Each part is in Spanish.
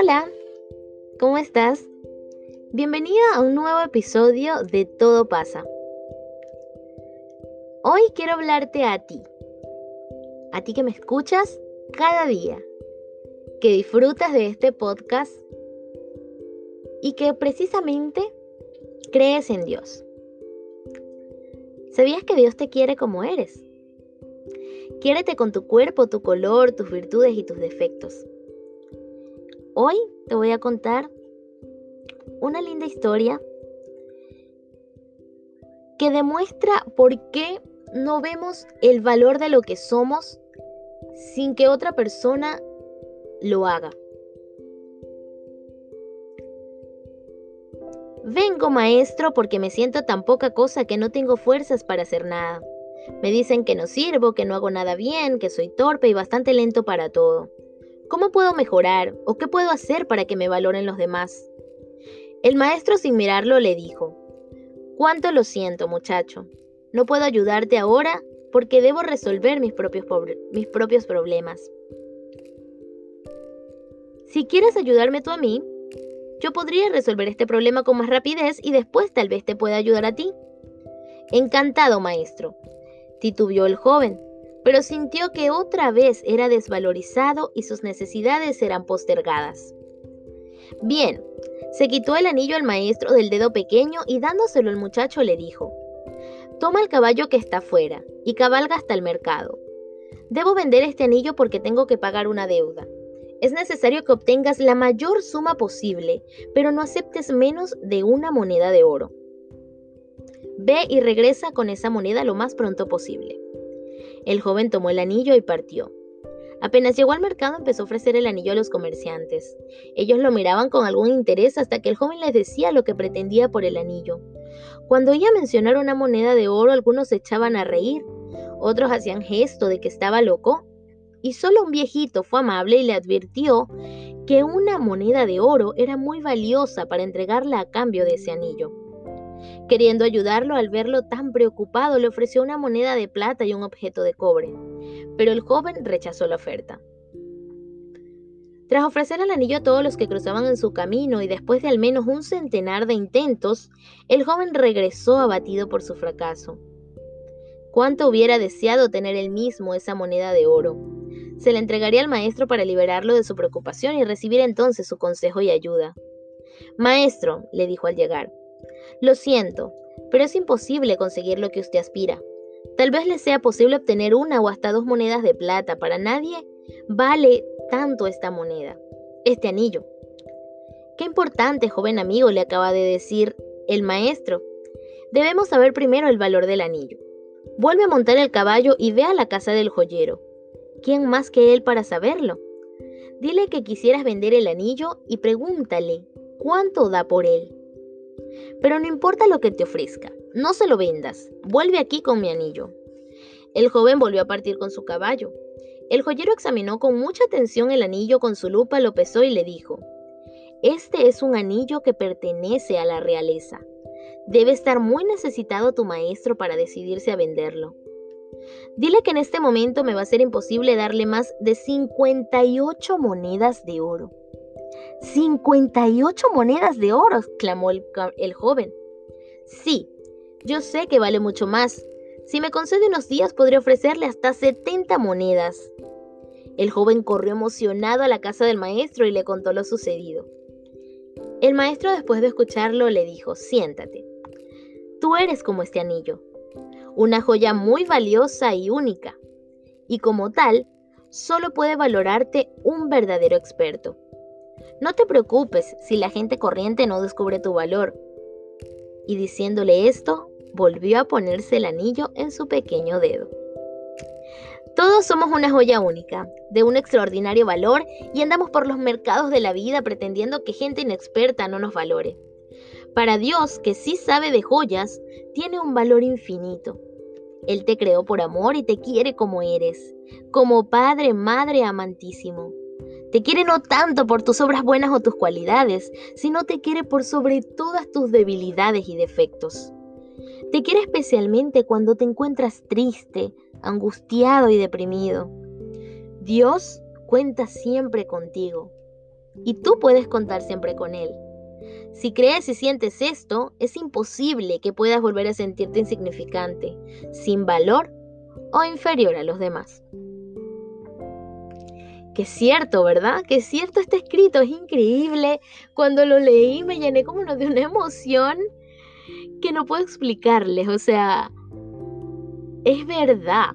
Hola, ¿cómo estás? Bienvenida a un nuevo episodio de Todo pasa. Hoy quiero hablarte a ti, a ti que me escuchas cada día, que disfrutas de este podcast y que precisamente crees en Dios. ¿Sabías que Dios te quiere como eres? Quiérete con tu cuerpo, tu color, tus virtudes y tus defectos. Hoy te voy a contar una linda historia que demuestra por qué no vemos el valor de lo que somos sin que otra persona lo haga. Vengo, maestro, porque me siento tan poca cosa que no tengo fuerzas para hacer nada. Me dicen que no sirvo, que no hago nada bien, que soy torpe y bastante lento para todo. ¿Cómo puedo mejorar o qué puedo hacer para que me valoren los demás? El maestro sin mirarlo le dijo, Cuánto lo siento, muchacho. No puedo ayudarte ahora porque debo resolver mis propios, problemas. Si quieres ayudarme tú a mí, yo podría resolver este problema con más rapidez y después tal vez te pueda ayudar a ti. Encantado, maestro, titubeó el joven, pero sintió que otra vez era desvalorizado y sus necesidades eran postergadas. Bien, se quitó el anillo al maestro del dedo pequeño y dándoselo al muchacho le dijo, Toma el caballo que está fuera y cabalga hasta el mercado. Debo vender este anillo porque tengo que pagar una deuda. Es necesario que obtengas la mayor suma posible, pero no aceptes menos de una moneda de oro. Ve y regresa con esa moneda lo más pronto posible. El joven tomó el anillo y partió. Apenas llegó al mercado empezó a ofrecer el anillo a los comerciantes. Ellos lo miraban con algún interés hasta que el joven les decía lo que pretendía por el anillo. Cuando oía mencionar una moneda de oro, algunos se echaban a reír, otros hacían gesto de que estaba loco, y solo un viejito fue amable y le advirtió que una moneda de oro era muy valiosa para entregarla a cambio de ese anillo. Queriendo ayudarlo al verlo tan preocupado, le ofreció una moneda de plata y un objeto de cobre, pero el joven rechazó la oferta. Tras ofrecer el anillo a todos los que cruzaban en su camino y después de al menos un centenar de intentos, el joven regresó abatido por su fracaso. Cuánto hubiera deseado tener él mismo esa moneda de oro. Se la entregaría al maestro para liberarlo de su preocupación y recibir entonces su consejo y ayuda. Maestro, le dijo al llegar, lo siento, pero es imposible conseguir lo que usted aspira. Tal vez le sea posible obtener una o hasta dos monedas de plata. Para nadie vale tanto esta moneda, este anillo. Qué importante, joven amigo, le acaba de decir el maestro. Debemos saber primero el valor del anillo. Vuelve a montar el caballo y ve a la casa del joyero. ¿Quién más que él para saberlo? Dile que quisieras vender el anillo y pregúntale cuánto da por él. Pero no importa lo que te ofrezca, no se lo vendas, vuelve aquí con mi anillo. El joven volvió a partir con su caballo. El joyero examinó con mucha atención el anillo con su lupa, lo pesó y le dijo, Este es un anillo que pertenece a la realeza. Debe estar muy necesitado tu maestro para decidirse a venderlo. Dile que en este momento me va a ser imposible darle más de 58 monedas de oro. 58 monedas de oro, clamó el, el, joven. Sí, yo sé que vale mucho más. Si me concede unos días podría ofrecerle hasta 70 monedas. El joven corrió emocionado a la casa del maestro y le contó lo sucedido. El maestro después de escucharlo le dijo, siéntate. Tú eres como este anillo, una joya muy valiosa y única, y como tal, solo puede valorarte un verdadero experto. No te preocupes si la gente corriente no descubre tu valor. Y diciéndole esto, volvió a ponerse el anillo en su pequeño dedo. Todos somos una joya única, de un extraordinario valor, y andamos por los mercados de la vida pretendiendo que gente inexperta no nos valore. Para Dios, que sí sabe de joyas, tiene un valor infinito. Él te creó por amor y te quiere como eres, como Padre, Madre amantísimo. Te quiere no tanto por tus obras buenas o tus cualidades, sino te quiere por sobre todas tus debilidades y defectos. Te quiere especialmente cuando te encuentras triste, angustiado y deprimido. Dios cuenta siempre contigo. y tú puedes contar siempre con Él. Si crees y sientes esto, es imposible que puedas volver a sentirte insignificante, sin valor o inferior a los demás. Que es cierto, ¿verdad? Que es cierto este escrito, es increíble. Cuando lo leí me llené como de una emoción que no puedo explicarles. O sea, es verdad.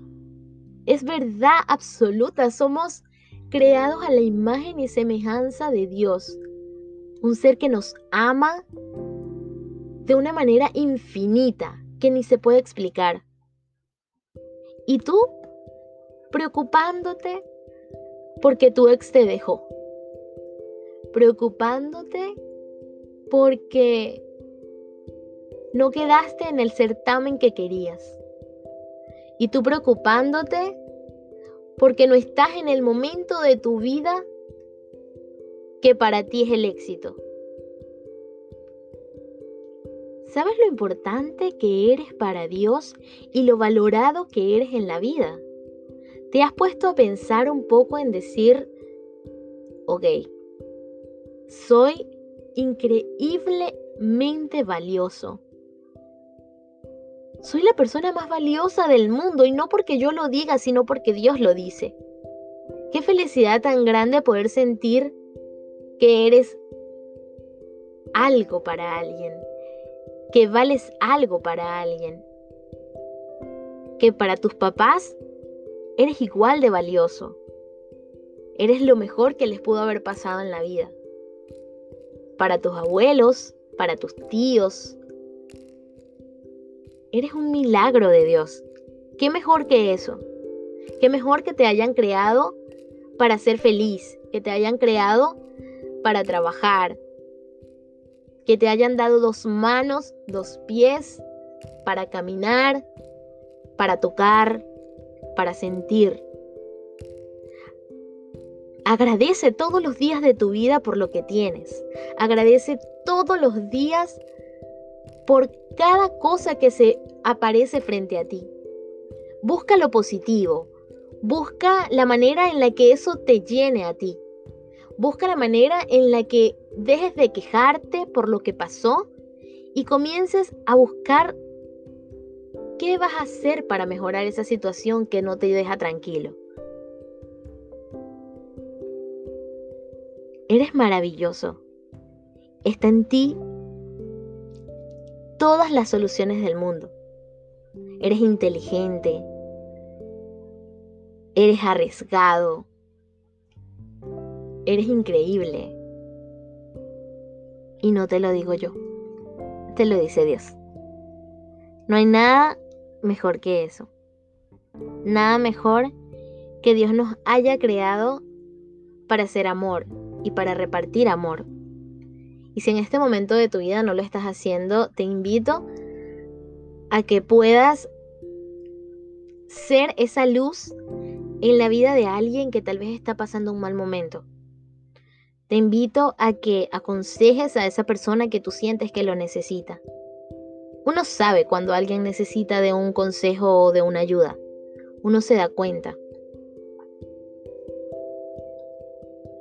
Es verdad absoluta. Somos creados a la imagen y semejanza de Dios. Un ser que nos ama de una manera infinita que ni se puede explicar. ¿Y tú? Preocupándote porque tu ex te dejó. Preocupándote porque no quedaste en el certamen que querías. Y tú preocupándote porque no estás en el momento de tu vida que para ti es el éxito. ¿Sabes lo importante que eres para Dios y lo valorado que eres en la vida? ¿Te has puesto a pensar un poco en decir, ok, soy increíblemente valioso? Soy la persona más valiosa del mundo y no porque yo lo diga, sino porque Dios lo dice. Qué felicidad tan grande poder sentir que eres algo para alguien, que vales algo para alguien, que para tus papás eres igual de valioso, eres lo mejor que les pudo haber pasado en la vida, para tus abuelos, para tus tíos, eres un milagro de Dios. ¿Qué mejor que eso? ¿Qué mejor que te hayan creado para ser feliz? Que te hayan creado para trabajar, que te hayan dado dos manos, dos pies para caminar, para tocar, para sentir. Agradece todos los días de tu vida por lo que tienes. Agradece todos los días por cada cosa que se aparece frente a ti. Busca lo positivo. Busca la manera en la que eso te llene a ti. Busca la manera en la que dejes de quejarte por lo que pasó y comiences a buscar qué vas a hacer para mejorar esa situación que no te deja tranquilo. Eres maravilloso. Está en ti todas las soluciones del mundo. Eres inteligente. Eres arriesgado. Eres increíble. Y no te lo digo yo, te lo dice Dios. No hay nada mejor que eso. Nada mejor que Dios nos haya creado para ser amor y para repartir amor. Y si en este momento de tu vida no lo estás haciendo, te invito a que puedas ser esa luz en la vida de alguien que tal vez está pasando un mal momento. Te invito a que aconsejes a esa persona que tú sientes que lo necesita. Uno sabe cuando alguien necesita de un consejo o de una ayuda. Uno se da cuenta.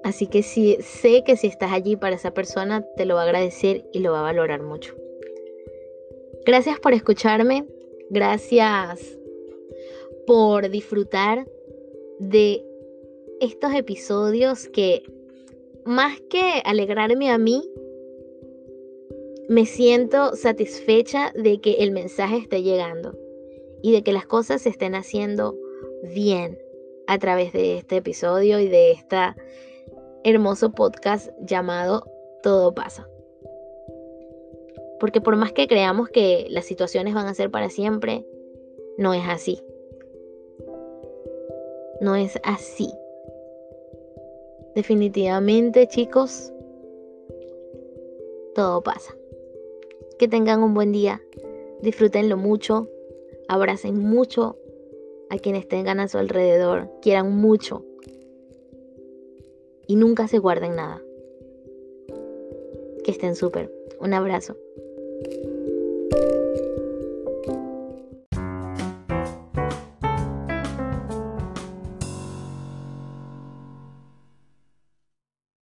Así que si, sé que si estás allí para esa persona, te lo va a agradecer y lo va a valorar mucho. Gracias por escucharme. Gracias por disfrutar de estos episodios que más que alegrarme a mí, me siento satisfecha de que el mensaje esté llegando y de que las cosas se estén haciendo bien a través de este episodio y de este hermoso podcast llamado Todo pasa. Porque por más que creamos que las situaciones van a ser para siempre, no es así. No es así. Definitivamente, chicos, todo pasa. Que tengan un buen día, disfrútenlo mucho, abracen mucho a quienes tengan a su alrededor, quieran mucho y nunca se guarden nada. Que estén súper. Un abrazo.